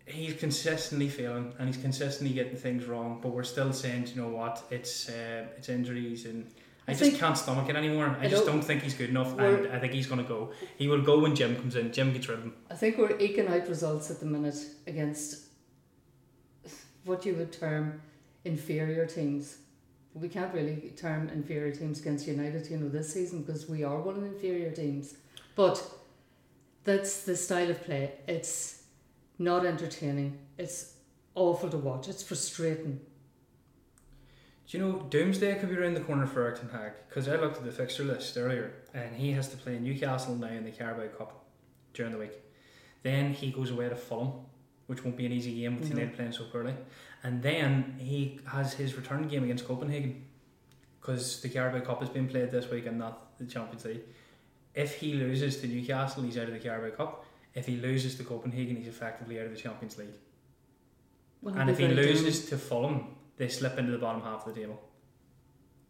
he's consistently failing and he's consistently getting things wrong, but we're still saying, you know what, it's uh, it's injuries and. I, I just can't stomach it anymore. I, I just don't- think he's good enough, and I think he's going to go. He will go when Jim comes in. Jim gets rid of him. I think we're eking out results at the minute against what you would term inferior teams. We can't really term inferior teams against United, you know, this season because we are one of the inferior teams. But that's the style of play. It's not entertaining. It's awful to watch. It's frustrating. Do you know Doomsday could be around the corner for Erik Ten Hag? Because I looked at the fixture list earlier, and he has to play Newcastle now in the Carabao Cup during the week. Then he goes away to Fulham, which won't be an easy game with No. United playing so poorly. And then he has his return game against Copenhagen, because the Carabao Cup is being played this week and not the Champions League. If he loses to Newcastle, he's out of the Carabao Cup. If he loses to Copenhagen, he's effectively out of the Champions League. Well, And if he loses to Fulham, they slip into the bottom half of the table.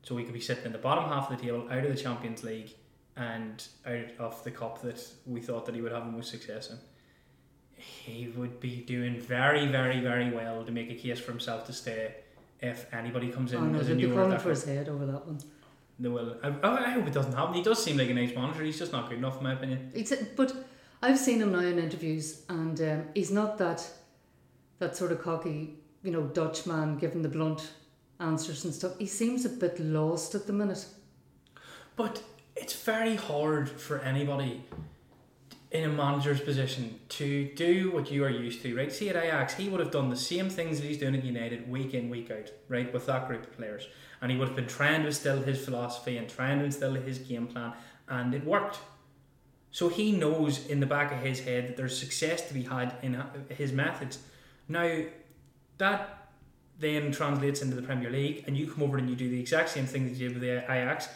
So we could be sitting in the bottom half of the table, out of the Champions League, and out of the cup that we thought that he would have the most success in. He would be doing very, very, very well to make a case for himself to stay if anybody comes oh, in Oh no, as a new for his head over that one. They will. I, oh, I hope it doesn't happen. He does seem like a nice manager. He's just not good enough, in my opinion. It's, a, but I've seen him now in interviews, and um, he's not that that sort of cocky, you know, Dutch man giving the blunt answers and stuff. He seems a bit lost at the minute. But it's very hard for anybody in a manager's position to do what you are used to, right? See at Ajax, he would have done the same things that he's doing at United week in, week out, right, with that group of players. And he would have been trying to instill his philosophy and trying to instill his game plan, and it worked. So he knows in the back of his head that there's success to be had in his methods. Now, that then translates into the Premier League, and you come over and you do the exact same thing that you did with the Ajax,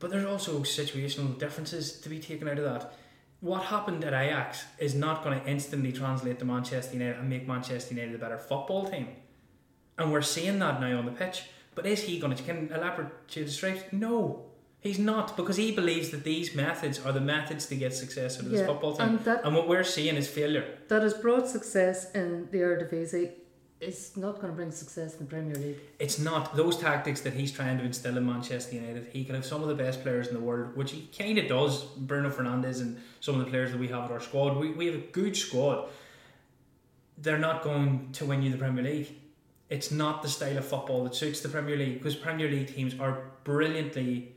but there's also situational differences to be taken out of that. What happened at Ajax is not going to instantly translate to Manchester United and make Manchester United a better football team. And we're seeing that now on the pitch. But is he going to can elaborate to the stripes? No, he's not because he believes that these methods are the methods to get success out of this football team. and that And what we're seeing is failure. that has brought success in the Eredivisie is not going to bring success in the Premier League. It's not those tactics that he's trying to instill in Manchester United. He can have some of the best players in the world, which he kind of does. Bruno Fernandes and some of the players that we have at our squad. We, we have a good squad. They're not going to win you the Premier League. It's not the style of football that suits the Premier League because Premier League teams are brilliantly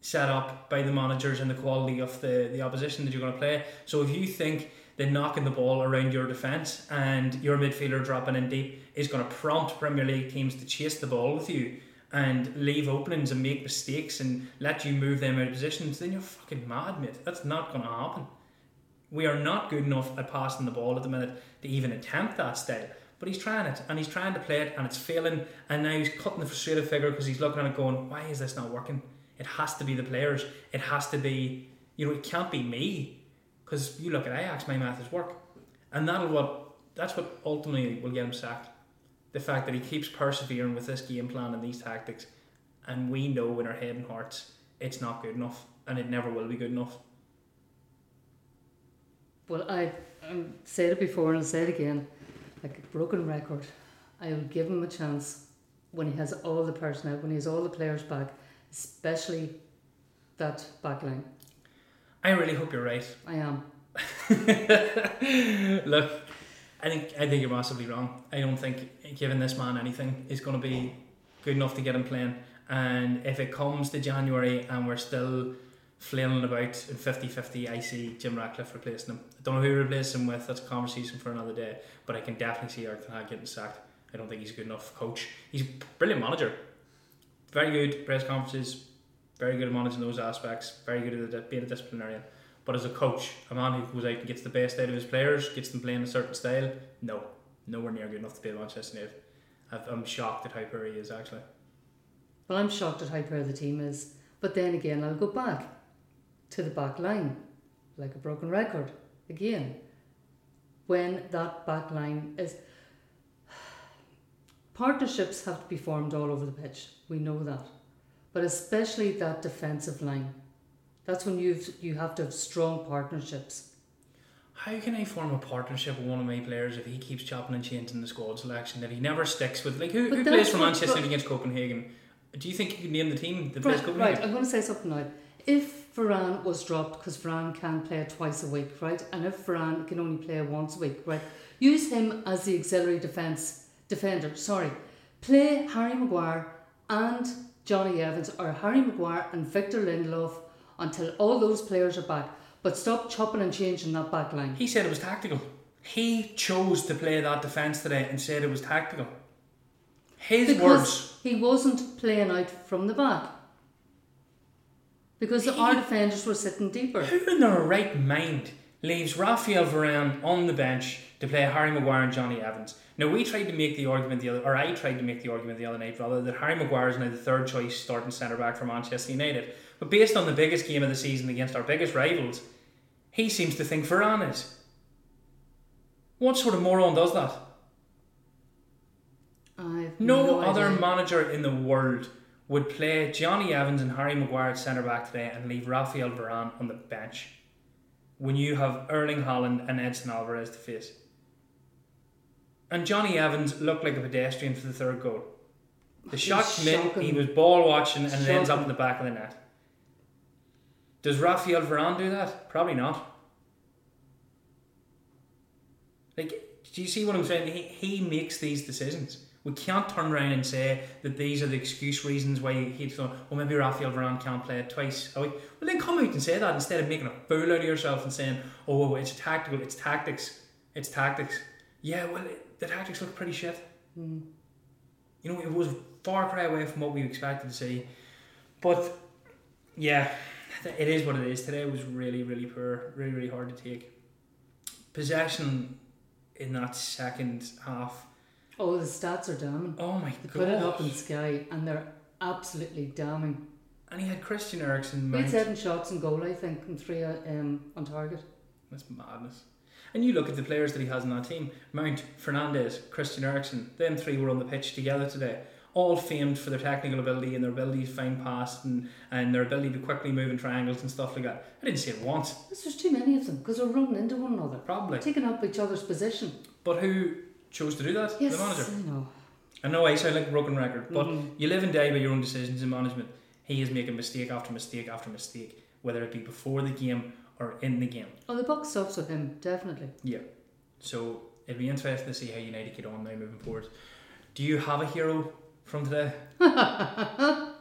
set up by the managers and the quality of the, the opposition that you're going to play. So if you think that knocking the ball around your defence and your midfielder dropping in deep is going to prompt Premier League teams to chase the ball with you and leave openings and make mistakes and let you move them out of positions, then you're fucking mad, mate. That's not going to happen. We are not good enough at passing the ball at the minute to even attempt that style. But he's trying it and he's trying to play it and it's failing. And now he's cutting the frustrated figure because he's looking at it going, why is this not working? It has to be the players. It has to be, you know, it can't be me. Because you look at Ajax, my methods work. And that'll what that's what ultimately will get him sacked. The fact that he keeps persevering with this game plan and these tactics, and we know in our head and hearts it's not good enough, and it never will be good enough. Well, I um, said it before and I'll say it again. Like a broken record, I will give him a chance when he has all the personnel, when he has all the players back, especially that back line. I really hope you're right. I am. [laughs] Look, I think I think you're massively wrong. I don't think giving this man anything is going to be good enough to get him playing. And if it comes to January and we're still flailing about in 50-50, I see Jim Ratcliffe replacing him. I don't know who he replaces him with. That's a conversation for another day. But I can definitely see Hag getting sacked. I don't think he's a good enough coach. He's a brilliant manager. Very good press conferences. Very good at managing those aspects. Very good at being a disciplinarian. But as a coach, a man who goes out and gets the best out of his players, gets them playing a certain style, no, nowhere near good enough to be at Manchester United. I've- I'm shocked at how poor he is actually. Well, I'm shocked at how poor the team is. But then again, I'll go back to the back line, like a broken record again. When that back line is. [sighs] Partnerships have to be formed all over the pitch. We know that. But especially that defensive line. That's when you've, you have to have strong partnerships. How can I form a partnership with one of my players if he keeps chopping and changing the squad selection? If he never sticks with like who, But who plays for what- Manchester but- against Copenhagen? Do you think you can name the team that plays Right, Copenhagen? right, I'm going to say something now. If Varane was dropped, because Varane can play twice a week, right? And if Varane can only play once a week, right? Use him as the auxiliary defence defender. Sorry, play Harry Maguire and Jonny Evans, or Harry Maguire and Victor Lindelof until all those players are back. But stop chopping and changing that back line. He said it was tactical. He chose to play that defence today and said it was tactical. His Because words. he wasn't playing out from the back. Because He- our defenders were sitting deeper. Who in their right mind leaves Raphael Varane on the bench to play Harry Maguire and Jonny Evans? Now we tried to make the argument the other, or I tried to make the argument the other night rather that Harry Maguire is now the third choice starting centre back for Manchester United. But based on the biggest game of the season against our biggest rivals, he seems to think Varane is. What sort of moron does that? I've No, no other idea. manager in the world would play Jonny Evans and Harry Maguire at centre back today and leave Raphael Varane on the bench when you have Erling Haaland and Edson Alvarez to face. And Jonny Evans looked like a pedestrian for the third goal. The shot came he was ball watching and it ends up in the back of the net. Does Raphael Varane do that? Probably not. Like, do you see what I'm saying? He, he makes these decisions. We can't turn around and say that these are the excuse reasons why he'd thought, well, maybe Raphael Varane can't play it twice. a week. Well, then come out and say that instead of making a fool out of yourself and saying, oh, it's tactical, it's tactics, it's tactics. Yeah, well, it, the tactics look pretty shit. Mm. You know, it was far cry away from what we expected to see. But, yeah, it is what it is. Today was really, really poor, really, really hard to take. Possession in that second half. Oh, the stats are damning. Oh my They god! put it up in Sky and they're absolutely damning. And he had Christian Eriksen. We had seven shots in goal, I think, and three uh, um, on target. That's madness. And you look at the players that he has in that team: Mount, Fernandes, Christian Eriksen. Them three were on the pitch together today. All famed for their technical ability and their ability to find pass and, and their ability to quickly move in triangles and stuff like that. I didn't see it once, There's just too many of them because they're running into one another, probably. taking up each other's position. But who chose to do that? Yes, The manager. I know. I know I sound like a broken record, but Mhm. you live and die by your own decisions in management. He is making mistake after mistake after mistake, whether it be before the game or in the game. Oh, the buck stops with him, definitely. Yeah. So it'll be interesting to see how United get on now moving forward. Do you have a hero from today? oh,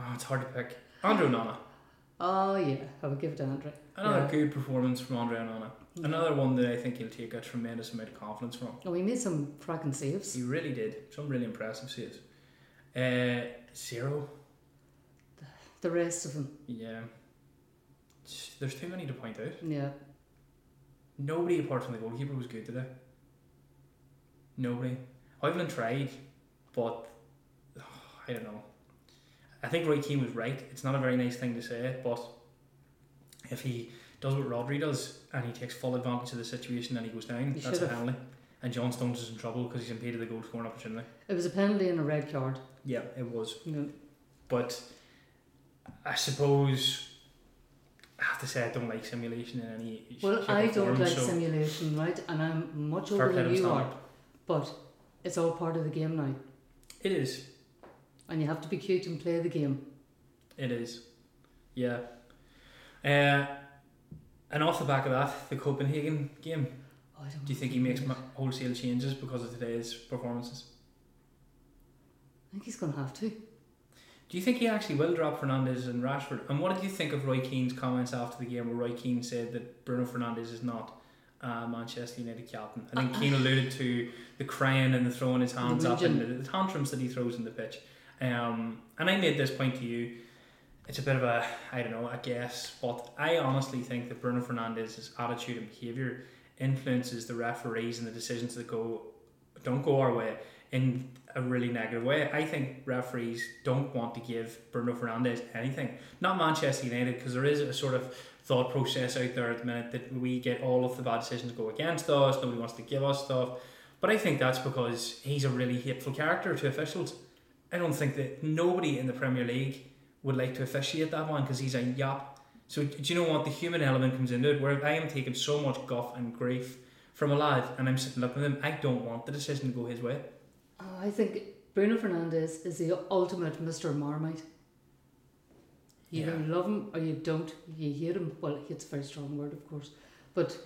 [laughs] it's hard to pick. Andrew Onana. Oh, yeah, I would give it to Andre. Another Yeah. good performance from Andre Onana. Another one that I think he'll take a tremendous amount of confidence from. Oh, he made some cracking saves. He really did. Some really impressive saves. Uh, zero. The rest of them, Yeah. There's too many to point out. yeah. Nobody apart from the goalkeeper was good today. Nobody. Højlund tried, but [sighs] I don't know. I think Roy Keane was right. It's not a very nice thing to say, but if he does what Rodri does and he takes full advantage of the situation and he goes down, He that's a penalty. And John Stones is in trouble because he's impeded the goal scoring opportunity. It was a penalty and a red card. Yeah, it was. Yeah. But I suppose I have to say I don't like simulation in any Well, I don't form, like so simulation, right? And I'm much older than you are. But it's all part of the game now. It is. And you have to be cute and play the game. It is. Yeah. Uh, and off the back of that, the Copenhagen game. Oh, I don't Do you think he makes ma- wholesale changes because of today's performances? I think he's going to have to. Do you think he actually will drop Fernandes and Rashford? And what did you think of Roy Keane's comments after the game where Roy Keane said that Bruno Fernandes is not uh, Manchester United captain? I think Uh, Keane alluded to the crying and the throwing his hands up and the, the tantrums that he throws in the pitch. Um, and I made this point to you. It's a bit of a, I don't know, a guess, but I honestly think that Bruno Fernandes's attitude and behaviour influences the referees and the decisions that go don't go our way in a really negative way. I think referees don't want to give Bruno Fernandes anything. Not Manchester United, because there is a sort of thought process out there at the minute that we get all of the bad decisions go against us, nobody wants to give us stuff. But I think that's because he's a really hateful character to officials. I don't think that nobody in the Premier League would like to officiate that one because he's a yap. So do you know what? The human element comes into it where I am taking so much guff and grief from a lad and I'm sitting looking at him. I don't want the decision to go his way. Oh, I think Bruno Fernandes is the ultimate Mr. Marmite. You Yeah. either love him or you don't. You hate him. Well, it's a very strong word, of course, but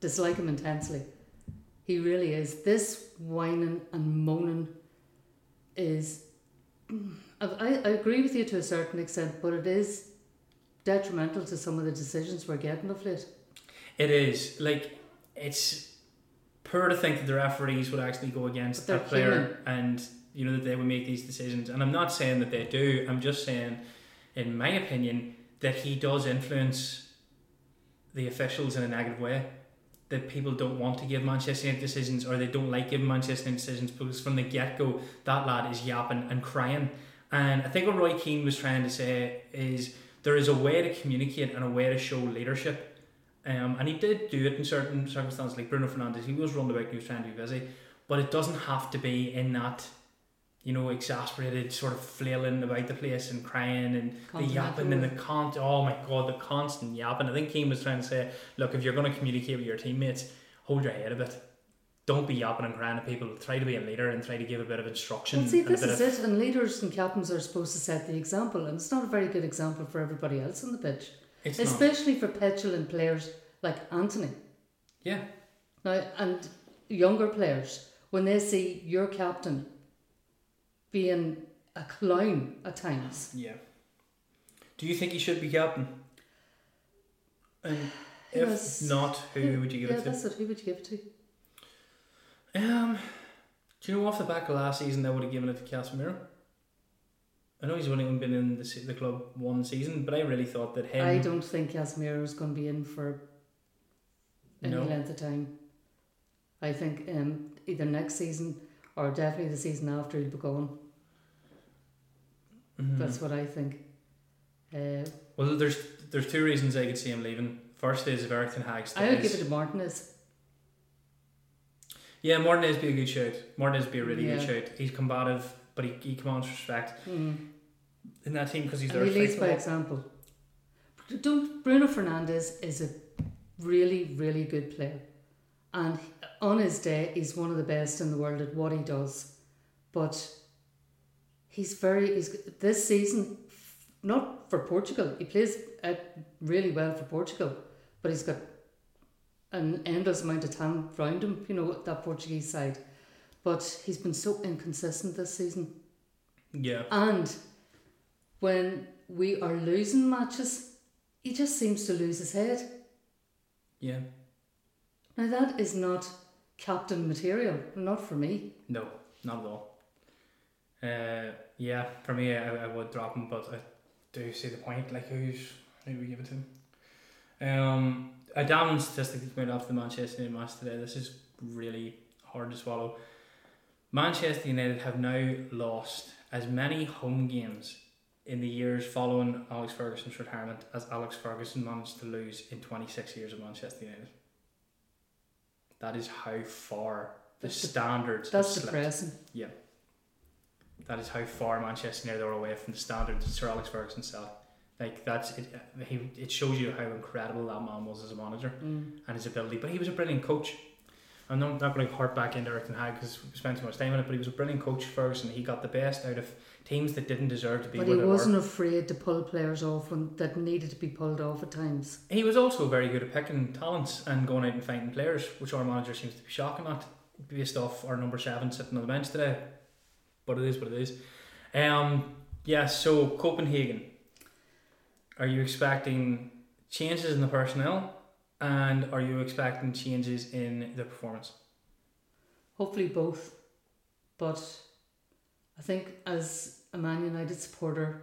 dislike him intensely. He really is. This whining and moaning is. I, I agree with you to a certain extent, but it is detrimental to some of the decisions we're getting of late. It is like it's poor to think that the referees would actually go against But player human. and you know that they would make these decisions. And I'm not saying that they do. I'm just saying, in my opinion, that he does influence the officials in a negative way. That people don't want to give Manchester United decisions or they don't like giving Manchester United decisions because from the get go that lad is yapping and crying. And I think what Roy Keane was trying to say is there is a way to communicate and a way to show leadership. Um, and he did do it in certain circumstances, like Bruno Fernandes. He was running about he was trying to be busy, but it doesn't have to be in that, you know, exasperated sort of flailing about the place and crying and the yapping and the con. Oh my god, the constant yapping. I think Keane was trying to say, look, if you're going to communicate with your teammates, hold your head a bit. Don't be yapping and crying at people. Try to be a leader and try to give a bit of instruction. Well, see, this bit is of, it, and leaders and captains are supposed to set the example, and it's not a very good example for everybody else on the pitch, It's not. especially for petulant players like Antony. Yeah. Now, and younger players, when they see your captain being a clown at times, Yeah. Do you think he should be captain? And [sighs] Who if was- not, who would you give yeah, it to? that's it. Who would you give it to? Um, do you know off the back of last season they would have given it to Casemiro? I know he's only been in the, the club one season, but I really thought that him. I don't think Casemiro is going to be in for any No. length of time. I think um, either next season or definitely the season after he'll be gone. Mhm. That's what I think. Uh, Well, there's there's two reasons I could see him leaving. First is if Erik Ten Hag stays. I would give it to Martinez. Yeah, Martinez be a good shout. Martinez be a really good Yeah. shout. He's combative, but he, he commands respect Mm. in that team because he's And there. he leads by example. Don't Bruno Fernandes is a really, really good player, and on his day, he's one of the best in the world at what he does. But he's very he's this season, not for Portugal. He plays uh, really well for Portugal, but he's got an endless amount of talent around him. You know that Portuguese side, but he's been so inconsistent this season. Yeah, And when we are losing matches, he just seems to lose his head. yeah. Now that is not captain material, not for me. No, not at all. Uh, yeah, for me, I, I would drop him, but I do see the point. Like, who's who we give it to? Um, a damning statistic that's made off the Manchester United match today. This is really hard to swallow. Manchester United have now lost as many home games in the years following Alex Ferguson's retirement as Alex Ferguson managed to lose in 26 years of Manchester United. That is how far the That's de- standards That's have slipped. depressing. That is how far Manchester United are away from the standards that Sir Alex Ferguson set. Like that's it. He it shows you how incredible that man was as a manager Mm. and his ability. But he was a brilliant coach. I'm not, not going to harp back into Erik Ten Hag because we spent too much time on it. But he was a brilliant coach Ferguson. He got the best out of teams that didn't deserve to be But he wasn't were. afraid to pull players off when that needed to be pulled off at times. He was also very good at picking talents and going out and finding players, which our manager seems to be shocking at, based off our number seven sitting on the bench today. But it is what it is. Um, yeah. So Copenhagen. Are you expecting changes in the personnel, and are you expecting changes in the performance? Hopefully both. But I think as a Man United supporter,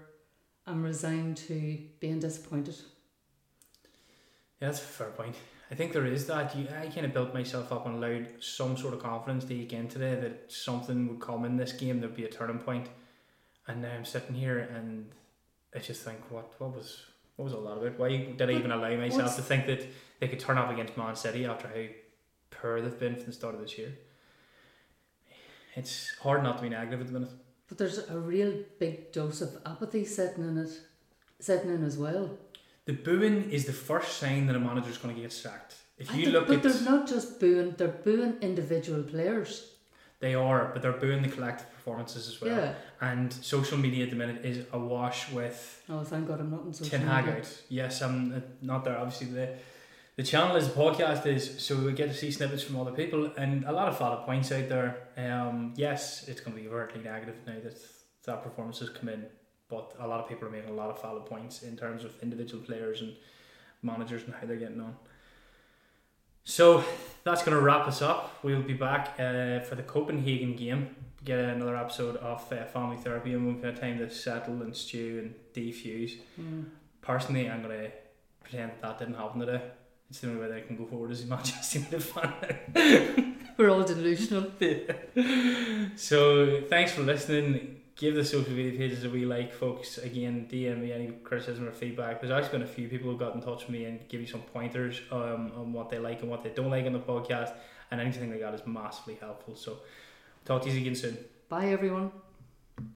I'm resigned to being disappointed. Yeah, that's a fair point. I think there is that. You, I kind of built myself up and allowed some sort of confidence to again today that something would come in this game. There'd be a turning point, and now I'm sitting here and I just think, what what was what was all that about? Why did I even allow myself to think that they could turn up against Man City after how poor they've been from the start of this year? It's hard not to be negative at the minute. But there's a real big dose of apathy setting in it, setting in as well. The booing is the first sign that a manager's going to get sacked. If you think- look but at they're not just booing; they're booing individual players. They are, but they're booing the collective performances as well. yeah. And social media at the minute is awash with Oh, thank God I'm not in social Ten Hag media. out. Yes, I'm uh, not there. Obviously, the the channel is the podcast is, so we get to see snippets from other people, and a lot of valid points out there. Um, yes, it's going to be overtly negative now that that performance has come in but a lot of people are making a lot of valid points in terms of individual players and managers and how they're getting on. So that's going to wrap us up. We'll be back uh, for the Copenhagen game. Get another episode of uh, Family Therapy, and we've got time to settle and stew and defuse. Mm. Personally, I'm going to pretend that, that didn't happen today. It's the only way that I can go forward as a Manchester United [laughs] fan. We're all delusional. [laughs] so thanks for listening. Give the social media pages a wee like, folks. Again, DM me any criticism or feedback. There's actually been a few people who got in touch with me and give you some pointers um, on what they like and what they don't like on the podcast, and anything like that is massively helpful. So talk to you again soon. Bye, everyone.